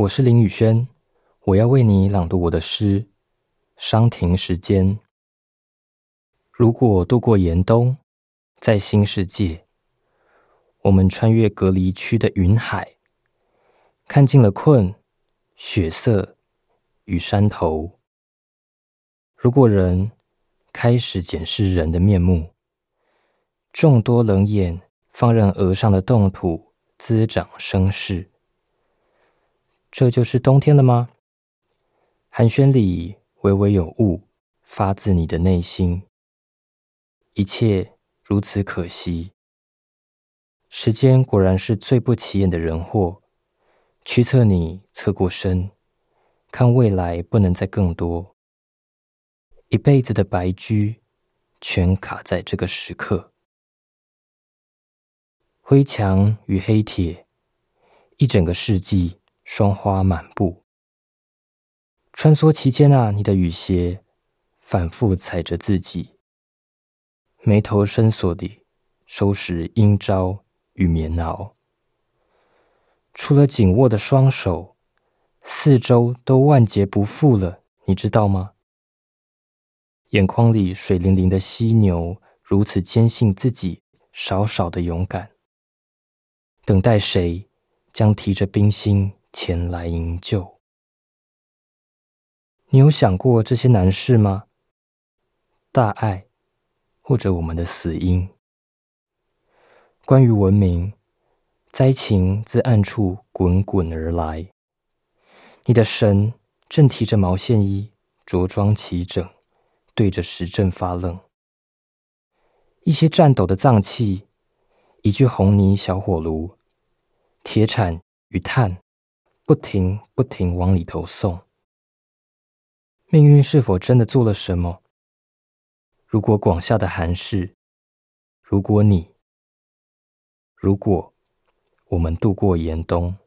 我是林宇轩，我要为你朗读我的诗《伤停时间》。如果度过严冬，在新世界，我们穿越隔离区的云海，看尽了困、血色与山头。如果人开始检视人的面目，众多冷眼放任额上的冻土滋长声势。这就是冬天了吗？寒暄里微微有雾，发自你的内心。一切如此可惜。时间果然是最不起眼的人祸。驱策你侧过身，看未来不能再更多。一辈子的白驹，全卡在这个时刻。灰墙与黑铁，一整个世纪。霜花满布，穿梭其间啊！你的雨鞋反复踩着自己，眉头深锁地收拾阴招与棉袄。除了紧握的双手，四周都万劫不复了，你知道吗？眼眶里水灵灵的犀牛，如此坚信自己少少的勇敢，等待谁将提着冰心。前来营救，你有想过这些难事吗？大爱，或者我们的死因？关于文明，灾情自暗处滚滚而来。你的神正提着毛线衣，着装齐整，对着时政发愣。一些颤抖的脏器，一具红泥小火炉，铁铲与炭。不停不停往里头送，命运是否真的做了什么？如果广厦的寒士，如果你，如果我们度过严冬。